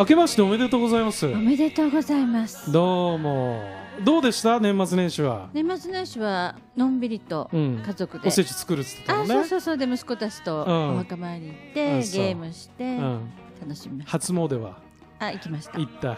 明けましておめでとうございます。おめでとうございます。どうも。どうでした？年末年始は。年末年始はのんびりとうん。家族で、おせち作るっつってたあのね。そうそうそう。で息子たちとうん。お墓参り行って、うんゲそう。ームして、うん。楽しみました。初詣は？あ行きました。行った。は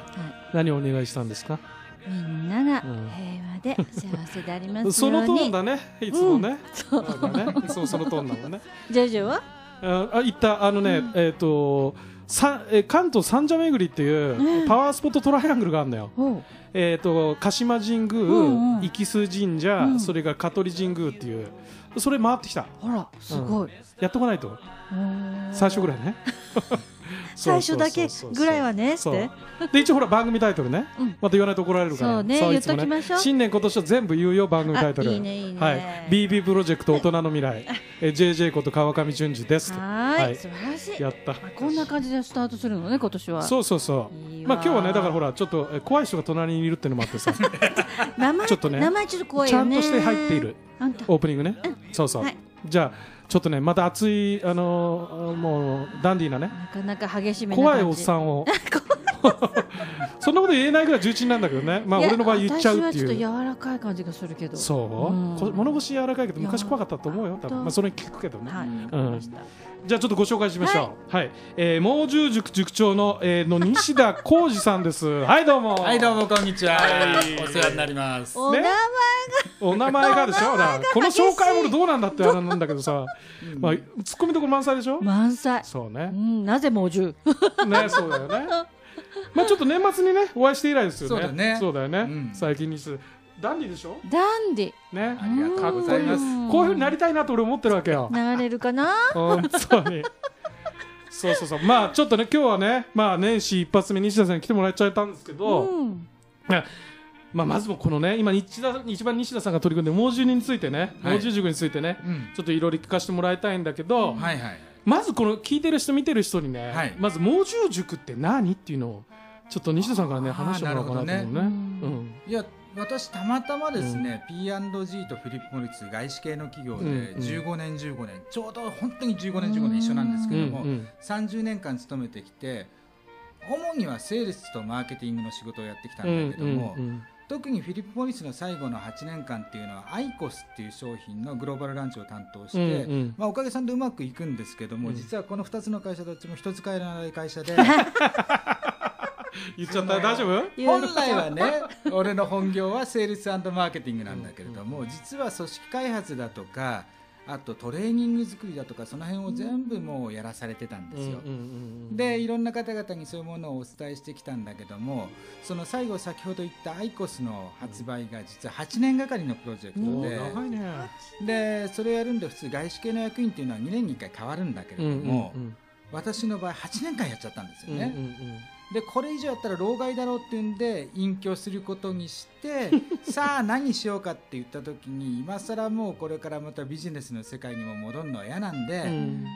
何をお願いしたんですか？い、みんながうん。平和で幸せでありますように。そのトーンだね。いつもね、そう。なんかね。そうそのトーンだもんね。ジョジョは？ああ行った。あのね、うん。えっ、とさえ関東三社巡りっていううん。パワースポットトライアングルがあるのよ、おう。えっ、と鹿島神宮、うんうん。神社、うん。それが香取神宮っていう。それ回ってきた。ほらすごい、やっとかないと。最初ぐらいね 最初だけぐらいはねって。で一応ほら番組タイトルね、うん。また言わないと怒られるからそうね言っときましょう。新年今年は全部言うよ番組タイトル。あいいねいいね。はい、BB プロジェクト大人の未来。え JJ こと川上淳二ですと。はーい、はい。素晴らしい。やった。あこんな感じでスタートするのね今年は。そうそうそう。まあ今日はねだからほらちょっとえ怖い人が隣にいるっていうのもあってさ。名前ちょっとね。名前ちょっと怖いちゃんとして入っている。オープニングね、そうそう、はいじゃあちょっとねまた熱いあのーもうダンディーなねなかなか激しめな感じ。怖いおっさんを そんなこと言えないぐらい重鎮なんだけどね。まあ俺の場合言っちゃうっていう。私はちょっと柔らかい感じがするけど。そう、うん。こ物腰柔らかいけど昔怖かったと思うよ多分。まあそれ聞くけどね、はい、うん。じゃあちょっとご紹介しましょう。はい、えー、猛獣塾塾長の,、えー、の西田浩二さんです。はいどうも。はいどうもこんにちは、はい。お世話になります。お名前お名前がでしょ？だからこの紹介もどうなんだってあれなんだけどさ、まあ、ツッコミどころ満載でしょ？満載。うそうね。んなぜ猛獣？ねそうだよね まあちょっと年末にねお会いして以来ですよね。そうだね。そうだよね、うん。最近にすダンディでしょ？ダンディ。ね。ありがとうございます。うん。こういうふうになりたいなと俺思ってるわけよ。流れるかな？本当に。そうそうそう。まあちょっとね今日はねまあ年始一発目西田さんに来てもらっちゃったんですけど、うん。まあまずもこのね今日田一番西田さんが取り組んで猛獣についてね、はい。猛獣塾についてねうん。ちょっといろいろ聞かせてもらいたいんだけど、はいはい。まずこの聞いてる人見てる人にね、はい。まず猛獣塾って何？っていうのをちょっと西田さんからね話してもらおうかなと思うね。なるほどうん。いや私たまたまですね、P&G とフィリップ・モリス外資系の企業でうんうん。15年15年ちょうど本当に15年15年一緒なんですけども、うんうん。30年間勤めてきて主にはセールスとマーケティングの仕事をやってきたんだけども、うんうん特にフィリップ・モリスの最後の8年間っていうのはアイコスっていう商品のグローバルランチを担当して、うんうん。まあ、おかげさんでうまくいくんですけども、うん。実はこの2つの会社どっちも人使いのない会社で 言っちゃった？大丈夫？本来はね 俺の本業はセールスマーケティングなんだけれども、実は組織開発だとかあとトレーニング作りだとかその辺を全部もうやらされてたんですよ。うんうんうんでいろんな方々にそういうものをお伝えしてきたんだけどもその最後先ほど言ったアイコスの発売が実は8年がかりのプロジェクおトで。ー長いね。でそれをやるんで普通外資系の役員っていうのは2年に1回変わるんだけれども、うん私の場合8年間やっちゃったんですようんうんうん。ね。でこれ以上やったら老害だろうっていうんで隠居することにして さあ何しようかって言った時に今更もうこれからまたビジネスの世界にも戻るのは嫌なんで、うん。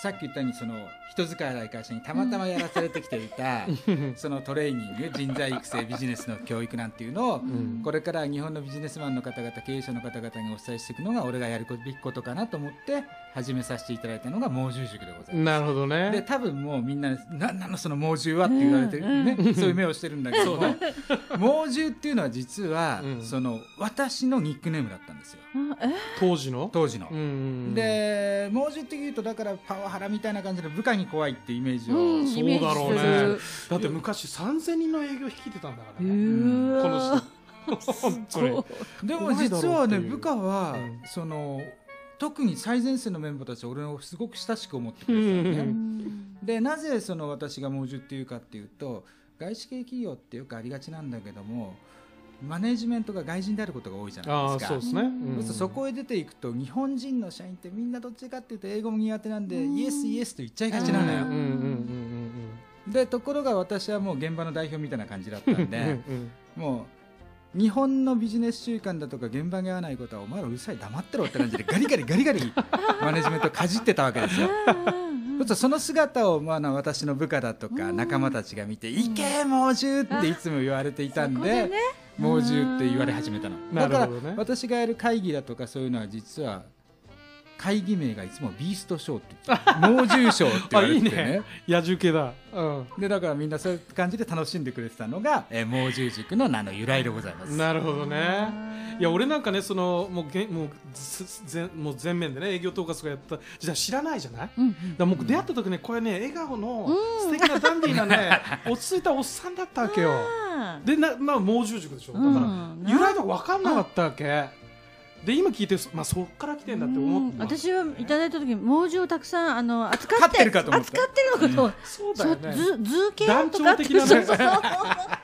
さっき言ったようにその人使い荒い会社にたまたまやらされてきていた、そのトレーニング人材育成ビジネスの教育なんていうのを、ん。これから日本のビジネスマンの方々経営者の方々にお伝えしていくのが俺がやるべきことかなと思って始めさせていただいたのが猛獣塾でございます。なるほどでね。多分もうみんな「何なのその猛獣は」って言われてる、ねそういう目をしてるんだけども、猛獣っていうのは実は、うん。その私のニックネームだったんですよ。当時の？当時の。うんで猛獣っていうとだからパワハラみたいな感じで部下に怖いってイメージを、うんそうだろうね。だって昔3000人の営業率いてたんだからへね。ー。この人。でも実はね部下は、うん。その特に最前線のメンバーたちは俺をすごく親しく思ってくれてたのね、うん。でなぜその私が猛獣っていうかっていうと外資系企業ってよくありがちなんだけどもマネジメントが外人であることが多いじゃないですか。そうですね。うん。そこへ出ていくと日本人の社員ってみんなどっちかっていうと英語も苦手なんで、イエスイエスと言っちゃいがちなのよ、でところが私はもう現場の代表みたいな感じだったんでうん。もう日本のビジネス習慣だとか現場に合わないことはお前らうるさい黙ってろって感じでガリガリガリガリ マネジメントをかじってたわけですよ。そうするとその姿を、まああの、私の部下だとか仲間たちが見て「いけ猛獣!」っていつも言われていたんで「猛獣」って言われ始めたの。なだから私がやる会議だとかそういうのは実は会議名がいつもビーストショーって言って猛獣ショーって言われててね。あいいね。野獣系だ。うん。でだからみんなそういう感じで楽しんでくれてたのが、えー猛獣塾の名の由来でございます。なるほどね。いや俺なんかねそのもうげもうす全もう全面でね営業統括がやった。時代知らないじゃない、だかうん。らもう出会った時ねこれね笑顔の素敵なダンディーなね 落ち着いたおっさんだったわけよ。あでなまあ猛獣塾でしょ。だから、うん由来とか分かんなかったわけで今聞いてまあそっから来てんだって思って、私はいただいた時猛獣をたくさんあの扱飼っっててるかと思った扱ってるのかと、そうだそうよね。図図形団とかって。長的なね。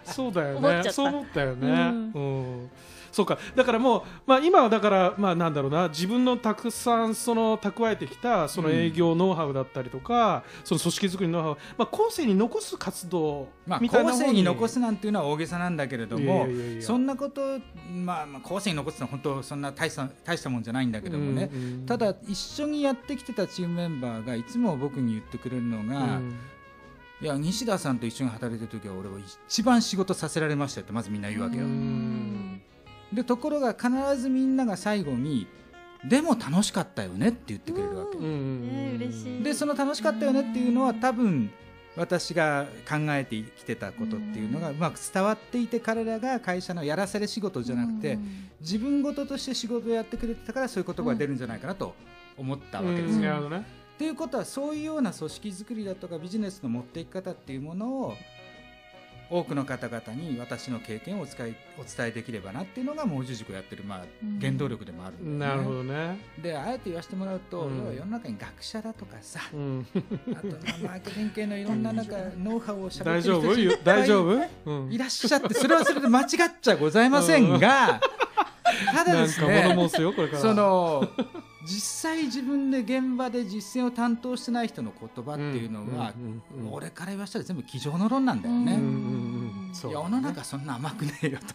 そう だよね。そう思ったよね、うん。うんそうか。だからもう、まあ、今はだから、まあ、なんだろうな。自分のたくさんその蓄えてきたその営業ノウハウだったりとか、その組織作りのノウハウ、まあ、後世に残す活動まあ、みたいな方後世に残すなんていうのは大げさなんだけれどもそんなこと、まあ、まあ後世に残すのは本当そんな大した大したもんじゃないんだけどもね、うんうん。ただ一緒にやってきてたチームメンバーがいつも僕に言ってくれるのが、うん。いや西田さんと一緒に働いてる時は俺は一番仕事させられましたよってまずみんな言うわけよ、うんでところが必ずみんなが最後にでも楽しかったよねって言ってくれるわけ、うん。うんね嬉しい。でその楽しかったよねっていうのは多分私が考えてきてたことっていうのがうまく伝わっていて彼らが会社のやらせる仕事じゃなくて自分事として仕事をやってくれてたからそういう言葉が出るんじゃないかなと思ったわけですうん。よ。なるほどね。ということはそういうような組織づくりだとかビジネスの持っていき方っていうものを多くの方々に私の経験をお伝えお伝えできればなっていうのが猛獣塾をやってる、まあ、原動力でもあるんだよね。なるほどね、であえて言わせてもらうと、うん。世の中に学者だとかさうん、あとまあマーケティング系のいろんななんかノウハウをしゃべっ大丈夫てる人たちいっぱい大丈夫、うん。いらっしゃってそれはそれで間違っちゃございませんがただですなんかね物申すよこれから。その実際自分で現場で実践を担当してない人の言葉っていうのは、俺から言わせたら全部机上の論なんだよね、世の中そんな甘くねえよと。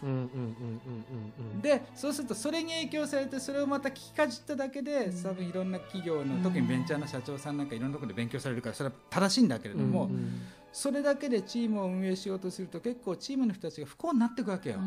でそうするとそれに影響されてそれをまた聞きかじっただけで多分いろんな企業の特にベンチャーの社長さんなんかいろんなところで勉強されるからそれは正しいんだけれども、それだけでチームを運営しようとすると結構チームの人たちが不幸になっていくわけよ。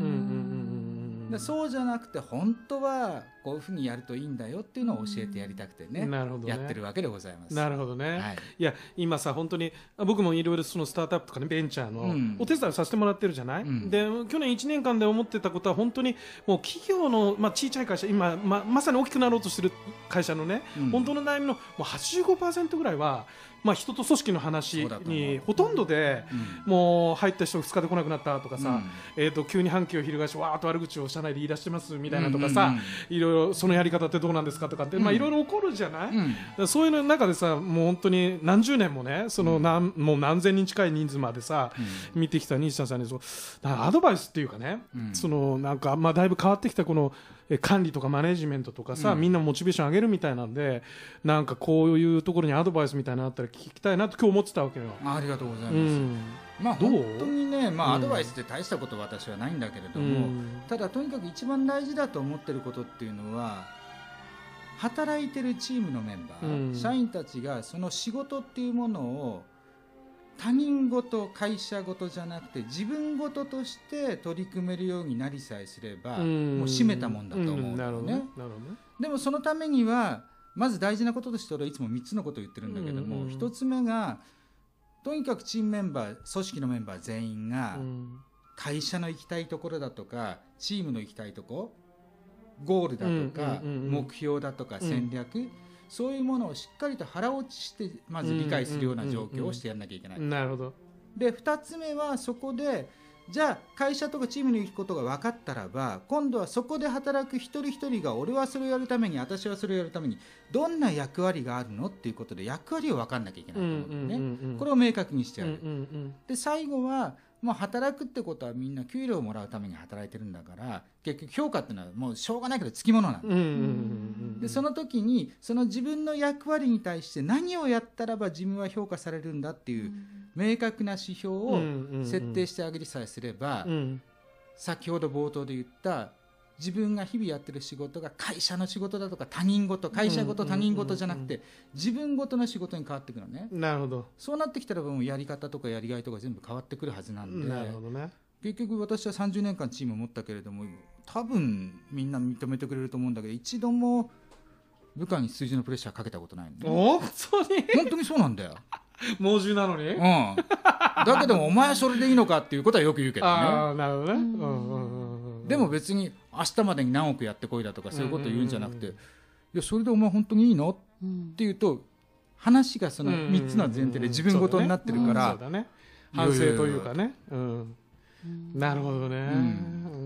そうじゃなくて本当はこういうふうにやるといいんだよっていうのを教えてやりたくてね,、なるほどね。やってるわけでございます。なるほどね、はい。い、や今さ本当にあ僕もいろいろそのスタートアップとかねベンチャーのうん。お手伝いをさせてもらってるじゃない、うん。で去年1年間で思ってたことは本当にもう企業の、まあ、小さい会社今ままさに大きくなろうとしてる会社のね、うん。本当の悩みのもう85%ぐらいは、まあ、人と組織の話にほとんどで、うん。もう入った人2日で来なくなったとかさ、うん。えー、と急に反旗を翻しわーっと悪口を社内で言い出してますみたいなとかさ、うんうんいろいろそのやり方ってどうなんですかとかって、いろいろ起こるじゃない、うん。そういうの中でさもう本当に何十年もねその何、もう何千人近い人数までさ、見てきた西田さんにそうアドバイスっていうかね、うん。そのなんかまあだいぶ変わってきたこのえ管理とかマネジメントとかさ、うん。みんなモチベーション上げるみたいなんでなんかこういうところにアドバイスみたいなのあったら聞きたいなと今日思ってたわけよ。ありがとうございます。うん。まあどう？本当にね、まあ、うん。アドバイスって大したこと私はないんだけれどうも、ん。ただとにかく一番大事だと思ってることっていうのは働いてるチームのメンバー、うん。社員たちがその仕事っていうものを他人事会社事じゃなくて自分事として取り組めるようになりさえすれば、うん。もう締めたもんだと思うん。だよね。でもそのためにはまず大事なこととして俺はいつも3つのことを言ってるんだけども、うん。うん1つ目がとにかくチームメンバー組織のメンバー全員がうん会社の行きたいところだとかチームの行きたいとこゴールだとかうんうんうんうん。目標だとか戦略、そういうものをしっかりと腹落ちしてまず理解するような状況をしてやらなきゃいけない。なるほど。で2つ目はそこでじゃあ会社とかチームに行くことが分かったらば今度はそこで働く一人一人が俺はそれをやるために私はそれをやるためにどんな役割があるのっていうことで役割を分かんなきゃいけないと思うんだよね。これを明確にしてやる。で最後はもう働くってことはみんな給料をもらうために働いてるんだから結局評価っていうのはもうしょうがないけどつきものなんでその時にその自分の役割に対して何をやったらば自分は評価されるんだっていう明確な指標を設定してあげりさえすれば、うん。先ほど冒頭で言った自分が日々やってる仕事が会社の仕事だとか他人事会社事うん他人事じゃなくて自分事の仕事に変わってくるのね。なるほど。そうなってきたらもうやり方とかやりがいとか全部変わってくるはずなんで。なるほどね。結局私は30年間チームを持ったけれども多分みんな認めてくれると思うんだけど一度も部下に数字のプレッシャーかけたことないのね。本当に？本当にそうなんだよ、猛獣なのに、うん、だけどもお前はそれでいいのかっていうことはよく言うけどね。ああなるほどね、うんうんでも別に明日までに何億やってこいだとかそういうことを言うんじゃなくて、いやそれでお前本当にいいの？っうんていうと話がそのうんうんうん3つの前提で自分ごとになってるから、反省というかね。うん。なるほどね。ん。う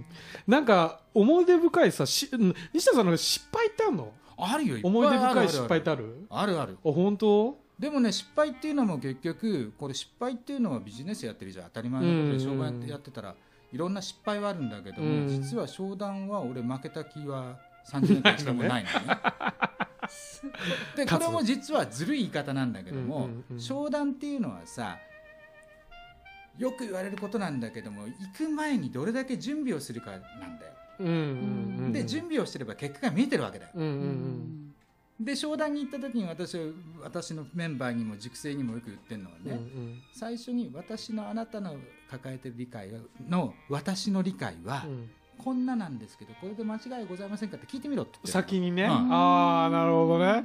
ん。なんか思い出深いさしうん西田さんの失敗ってあるの？あるよ思い出深い失敗ってある？あるある。あ本当？でもね失敗っていうのも結局これ失敗っていうのはビジネスやってるじゃん。当たり前のことで商売やってたらいろんな失敗はあるんだけども、うん実は商談は俺負けた気は30年間一度もないのね。でこれも実はずるい言い方なんだけども、うんうんうん商談っていうのはさよく言われることなんだけども行く前にどれだけ準備をするかなんだよ。うんうんうんで準備をしてれば結果が見えてるわけだよ。うんうんで商談に行った時に私は私のメンバーにも熟成にもよく言ってるのはね、うんうん。最初に私のあなたの抱えてる理解の私の理解はうん。こんななんですけどこれで間違いございませんかって聞いてみろって先にね、うん。ああなるほどね、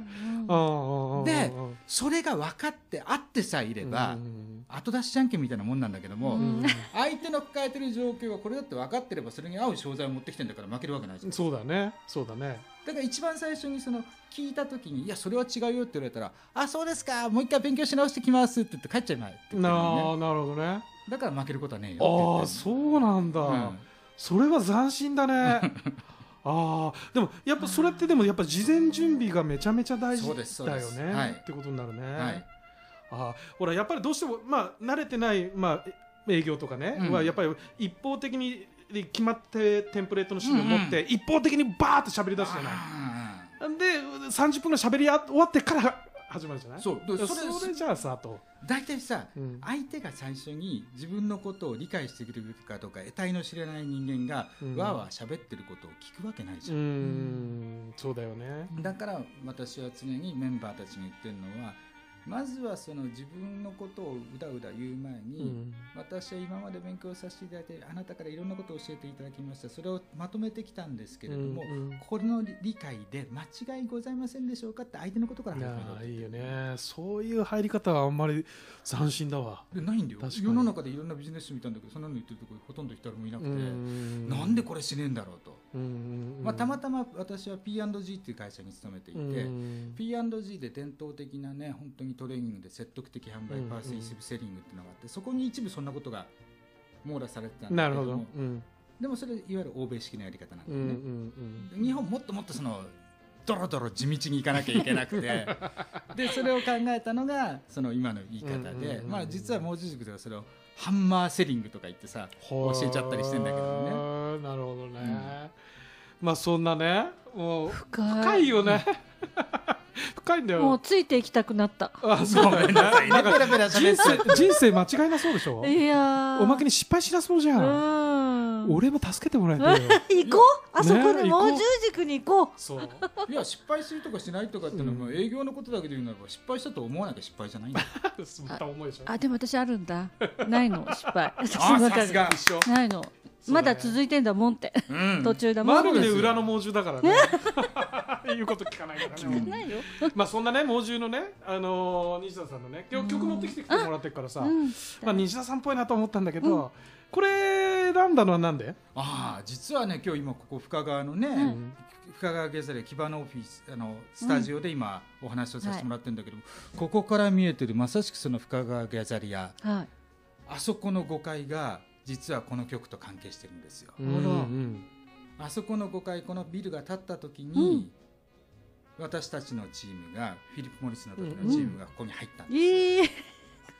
でそれが分かってあってさえいれば、うん後出しじゃんけんみたいなもんなんだけども、うん相手の抱えてる状況はこれだって分かってればそれに合う商材を持ってきてんだから負けるわけないじゃん。そうだね。そうだねだから一番最初にその聞いた時に「いやそれは違うよ」って言われたら「あそうですかもう一回勉強し直してきます」って言って帰っちゃいまいってね。あなるほどね。だから負けることはねえよああそうなんだ、言ってるのそれは斬新だね。ああ。でもやっぱそれってでもやっぱ事前準備がめちゃめちゃ大事だよね、すはい。ってことになるね、はい。ああ。ほらやっぱりどうしてもまあ慣れてないまあ営業とかね、うん。はやっぱり一方的に決まってテンプレートの資料を持って、一方的にバーッと喋り出すじゃない。あで30分ぐらい喋りや終わってから始まるじゃない。そう。でそそれれじゃあさと、ー大体さうん。相手が最初に自分のことを理解してくれるかとか得体の知れない人間がうん。わーわー喋ってることを聞くわけないじうゃん、ん。そうだよね。だから私は常にメンバーたちが言ってるのはまずはその自分のことをうだうだ言う前に、うん。私は今まで勉強させていただいてあなたからいろんなことを教えていただきました。それをまとめてきたんですけれども、うんうん。この理解で間違いございませんでしょうかって相手のことから始めろーいいよね。そういう入り方はあんまり斬新だわ。でないんだよ世の中でいろんなビジネス見たんだけどそんなの言ってるところほとんど人もいなくて、うんなんでこれしねえんだろうと、うんうんうん。まあ、たまたま私は P&G っていう会社に勤めていて、うん。P&G で伝統的なね本当にトレーニングで説得的販売うんパーセイシブセリングっていうのがあってそこに一部そんなことが網羅されてたんなるほど。だけどもうん。でもそれいわゆる欧米式のやり方なんだうんうよね、ん。日本もっともっとそのドロドロ地道に行かなきゃいけなくて でそれを考えたのがその今の言い方で、うんまあ、実は猛獣塾ではそれをハンマーセリングとか言ってさ教えちゃったりしてんだけどね。はあなるほどね、まあそんなねもう深い。深いよね深いんだよ。もうついていきたくなった。あそうごめんなさいね。ペラペラ喋人生人生間違いなそうでしょ？いやー。おまけに失敗しなそうじゃん、うん。俺も助けてもらいたいよ。行こう。あそこねで猛獣塾に行こそう。いや失敗するとかしないとかっていうのはもう営業のことだけで言うならば失敗したと思わなきゃ失敗じゃないんだよ。また重いでしょうあでも私あるんだ。ないの失敗。さすが。一緒。ないの。まだ続いてんだもんって。うん。途中だもんまあある意味で裏の猛獣だからね言うこと聞かないからね。ないよ。まあそんなね猛獣のね、あのー西田さんのね今日曲持ってきてきてもらってるからさ、うん。まあ、西田さんっぽいなと思ったんだけど、これ選んだのはなんで、ああ実はね今日今ここ深川のね、ん。深川ゲザレ木場のオフィスあのスタジオで今お話をさせてもらってるんだけど、ここから見えてるまさしくその深川ギャザリア。はい。あそこの5階が実はこの曲と関係してるんですよ。らうんあそこの5階このビルが建った時に、私たちのチームがフィリップ・モリスの時のチームがここに入ったんです、いい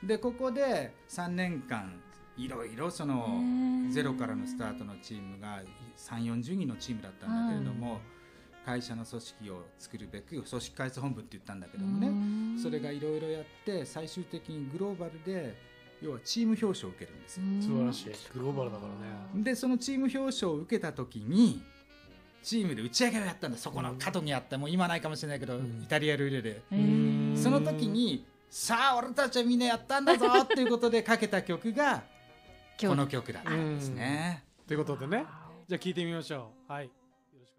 でここで3年間いろいろそのゼロからのスタートのチームが3 4 0人のチームだったんだけれども、会社の組織を作るべく組織開発本部って言ったんだけどもね、それがいろいろやって最終的にグローバルで要はチーム表彰を受けるんですよ。素晴らしい。グローバルだからね。でそのチーム表彰を受けた時にチームで打ち上げをやったんだ。そこの角にあったもう今ないかもしれないけど、ん。イタリアルーレで。その時にさあ俺たちはみんなやったんだぞ。っていうことでかけた曲がこの曲だったんですね。とい。うことでね。じゃあ聞いてみましょう。はい。よろし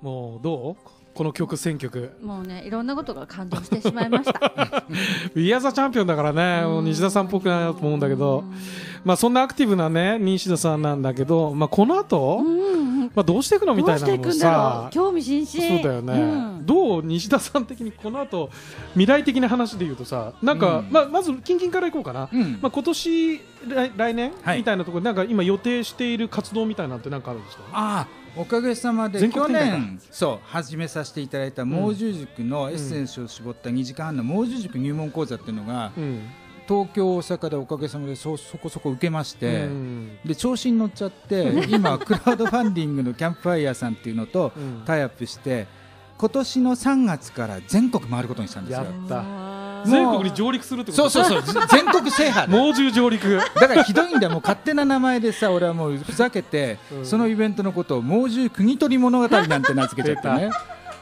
くもうどう？この曲選曲。もうねいろんなことが感動してしまいました「We Are the Champion」だからね。西田さんっぽくないなと思うんだけど。まあそんなアクティブなね西田さんなんだけどまあこの後、まあどうしていくのみどたいなのさう興味津々。そうだよね、うん。どう西田さん的にこの後未来的な話で言うとさなんか、うん。まあ、まず近々からいこうかな、うん。まあ、今年来来年、はい。みたいなところでなんか今予定している活動みたいなのって何かあるんですか？ああおかげさまで去年そう始めさせていただいた猛獣塾のエッセンスを絞った2時間半の猛獣塾入門講座っていうのがうん。東京大阪でおかげさまでそそこそこ受けまして、うん。で調子に乗っちゃって 今クラウドファンディングのキャンプファイヤーさんっていうのとうん。タイアップして今年の3月から全国回ることにしたんですよ。やった。あー全国に上陸するってこと？そうそうそう全国制覇で。猛獣上陸。だからひどいんだよもう勝手な名前でさ俺はもうふざけて、うん。そのイベントのことを猛獣国取り物語なんて名付けちゃってね。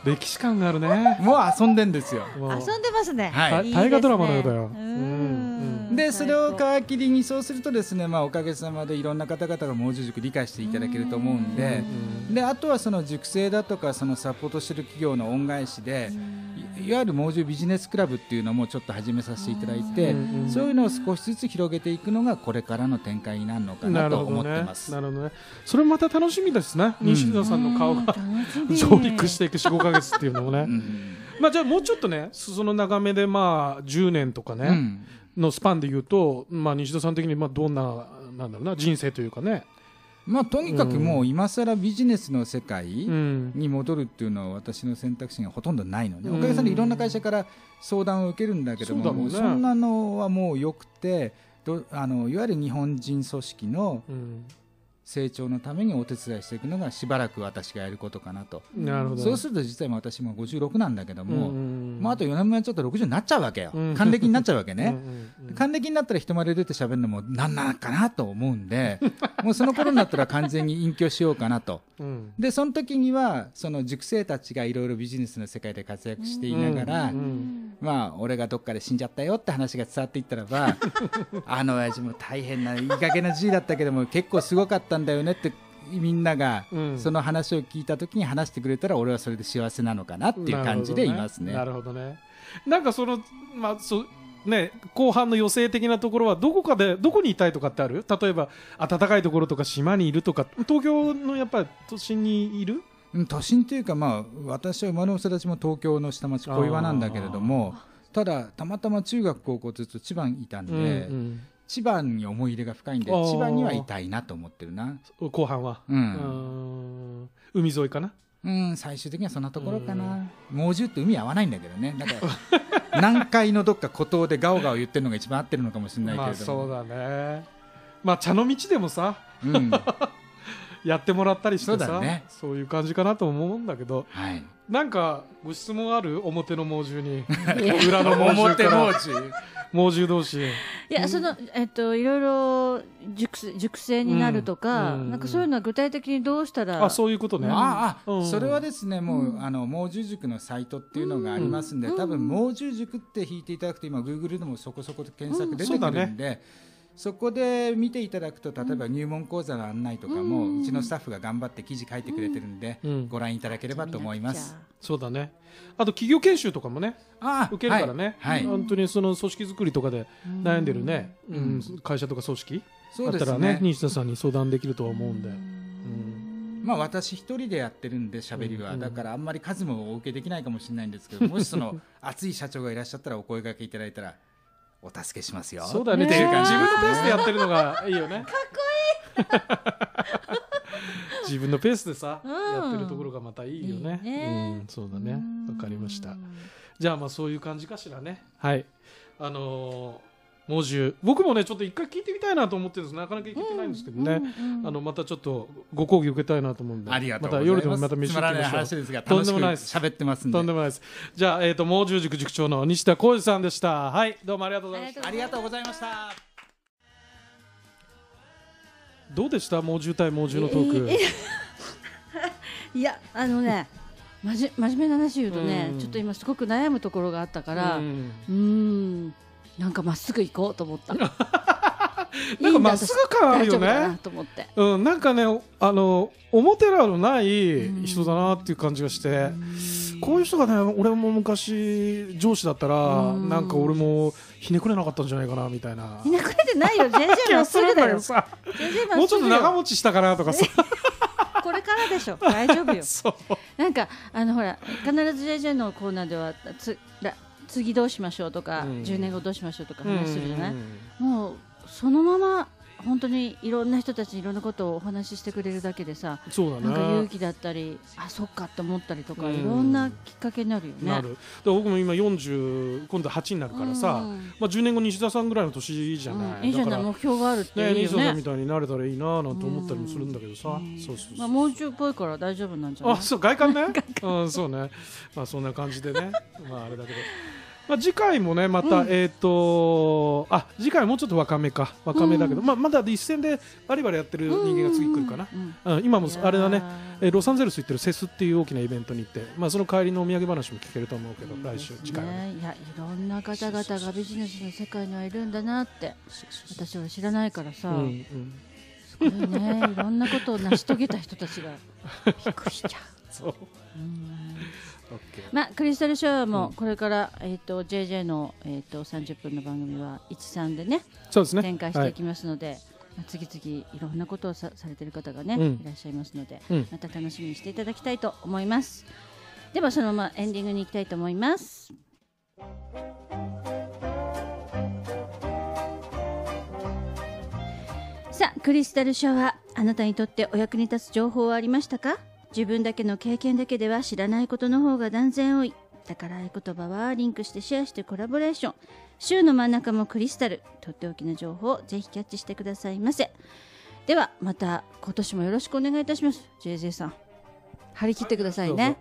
歴史観があるね。もう遊んでんですよ。遊んでますね。大河ドラマのようだよ。でそれを最皮切りにそうするとですね、まあ、おかげさまでいろんな方々が猛獣塾理解していただけると思うんでうん。であとはその塾生だとかそのサポートしてる企業の恩返しでいいわゆる猛獣ビジネスクラブっていうのもちょっと始めさせていただいてうんそういうのを少しずつ広げていくのがこれからの展開になるのかなと思ってます。なるほどね。それまた楽しみですね、うん。西田さんの顔が。上陸していく45か月っていうのもね、うん。まあじゃあもうちょっとねその長めでまあ10年とかね、うん。のスパンで言うと、まあ、西田さん的にまあどんななんだろうな人生というかね、まあ、とにかくもう今更ビジネスの世界うん。に戻るっていうのは私の選択肢がほとんどないので、うん。おかげさまでいろんな会社から相談を受けるんだけどもね。そんなのはもうよくてどあのいわゆる日本人組織のうん成長のためにお手伝いしていくのがしばらく私がやることかなと、なるほど。そうすると実際私も56なんだけども、うんまあ、あと4年目はちょっと60になっちゃうわけよ、うん。還暦になっちゃうわけね。還暦になったら人前で出て喋るのもなんなんかなと思うんで もうその頃になったら完全に隠居しようかなとうんでその時にはその塾生たちがいろいろビジネスの世界で活躍していながら、うんうんまあ俺がどっかで死んじゃったよって話が伝わっていったらば あの親父も大変ないい加減なじいだったけども結構すごかったんだよねってみんながうんその話を聞いた時に話してくれたら俺はそれで幸せなのかなっていう感じでいますね。なるほどね。なんかそのまあそうね後半の余生的なところはどこかでどこにいたいとかってある？例えば暖かいところとか島にいるとか。東京のやっぱり都心にいる？うん都心というか、まあ、私は生まれも育ちも東京の下町小岩なんだけれどもただたまたま中学高校ずっと千葉にいたんで、うん千葉に思い入れが深いんで千葉にはいたいなと思ってるな、うん後半は？ううんん海沿いかな？うん、最終的にはそんなところかな。猛獣って海合わないんだけどね。だから南海のどっか孤島でガオガオ言ってるのが一番合ってるのかもしれないけまれども、あそうだね。まあ茶の道でもさ。うんやってもらったりしてさそうだね。そういう感じかなと思うんだけどはい、なんかご質問ある表の猛獣に 裏の猛獣表から猛獣。同士。いやそのえっといろいろ熟成熟成になるとか、うんうんなんかそういうのは具体的にどうしたらあそういうことね。ああ、うん。それはですねもう、うん。あの猛獣塾のサイトっていうのがありますんで、うん。多分猛獣塾って引いていただくと今 Google でもそこそこ検索出てくるんで、そこで見ていただくと例えば入門講座の案内とかも、ううんちのスタッフが頑張って記事書いてくれてるんで、うん。ご覧いただければと思います。そうだね。あと企業研修とかもねああ受けるからね、はい、はい。本当にその組織作りとかで悩んでるね、ううん。ん会社とか組織そうですだったらねね西田さんに相談できるとは思うんで、うん。まあ、私一人でやってるんで喋りは、うん。だからあんまり数もお受けできないかもしれないんですけどもしその 熱い社長がいらっしゃったらお声掛けいただいたらお助けしますよ。そうだよねていう感じ分のペースでやってるのがいいよね。かっこいい。自分のペースでさ、うん。やってるところがまたいいよね。いいね。うん、そうだね。わかりました。うん。じゃあまあそういう感じかしらね。はい。あのー猛獣僕もねちょっと一回聞いてみたいなと思ってるんです。なかなか聞けてないんですけどね、うんうんあのまたちょっとご講義受けたいなと思うんで。ありがとうまたございます。夜でもまた飯行きましょ話ですがとん楽しくでもないです。喋ってますんで。うとんでもないです。じゃあ、えー、と猛獣塾塾長の西田浩二さんでした。はいどうもありがとうございました。ありがとうございました。どうでした？猛獣対猛獣のトーク、えいやあのねまじ真面目な話言うとね、うん。ちょっと今すごく悩むところがあったからううんーんなんかまっすぐ行こうと思った。なんかまっすぐ感あるよね。と思って。うん、なんかねあの表裏のない人だなっていう感じがして、こういう人がね俺も昔上司だったら、うん。なんか俺もひねくれなかったんじゃないかなみたいな。ひねくれてないよ。JJ まっすぐだよもうちょっと長持ちしたかなとかさ。これからでしょ。大丈夫よ。そう。なんかあのほら必ず JJ のコーナーではつら次どうしましょうとか、うん。10年後どうしましょうとか話するじゃない、うん。もうそのまま本当にいろんな人たちにいろんなことをお話ししてくれるだけでさそうだねなんか勇気だったりあそっかって思ったりとか、うん。いろんなきっかけになるよね。なる。で僕も今40今度8になるからさ、うん。まあ、10年後西田さんぐらいの年じゃない、うん。いいじゃない目標があるってね、いいよ西田さんみね。たいになれたらいいななんて思ったりもするんだけどさ、うん。そうそうまあもうちょいっぽいから大丈夫なんじゃない？あ。そう外観ね？うんそうね。まあそんな感じでね。まああれだけどまあ次回もねまた、うん。えっ、とあ次回もうちょっと若めか。若めだけど、うん。まあまだ一戦でバリバリやってる人間が次来るかな、うん。うん今もあれだね。えーロサンゼルス行ってるセスっていう大きなイベントに行って、まあ、その帰りのお土産話も聞けると思うけど、来週次回はねね、いやいろんな方々がビジネスの世界にはいるんだなって私は知らないからさ、うんうん。すごいね。いろんなことを成し遂げた人たちがびっくりしちゃう。そう。うんまあ、クリスタルショーうんもこれから、えー、と JJ の、えー、と30分の番組は13でねそうですね。展開していきますので、まあ次々いろんなことをさされてる方がね、うん。いらっしゃいますので、うん。また楽しみにしていただきたいと思います。ではそのままエンディングに行きたいと思います。さあクリスタルシャワーあなたにとってお役に立つ情報はありましたか？自分だけの経験だけでは知らないことの方が断然多い。だから合言葉はリンクしてシェアしてコラボレーション。週の真ん中もクリスタル。とっておきの情報をぜひキャッチしてくださいませ。ではまた今年もよろしくお願いいたします。JJ さん。張り切ってくださいね。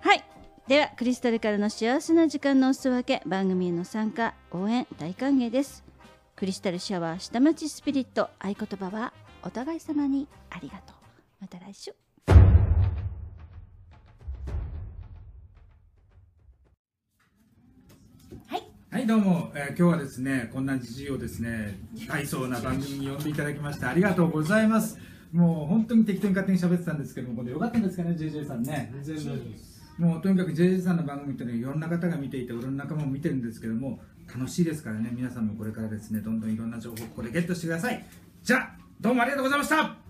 はい。ではクリスタルからの幸せな時間のお裾分け。番組への参加応援大歓迎です。クリスタルシャワー下町スピリット合言葉はお互い様にありがとうまた来週。はい。どうも、えー今日はですねこんな時事をですね大層な番組に呼んでいただきましてありがとうございます。もう本当に適当に勝手に喋ってたんですけどもこれよかったんですかね JJ さんね。全然大丈夫です。もうとにかく JJ さんの番組ってねいろんな方が見ていて俺の仲間も見てるんですけども楽しいですからね皆さんもこれからですねどんどんいろんな情報をここでゲットしてください。じゃあどうもありがとうございました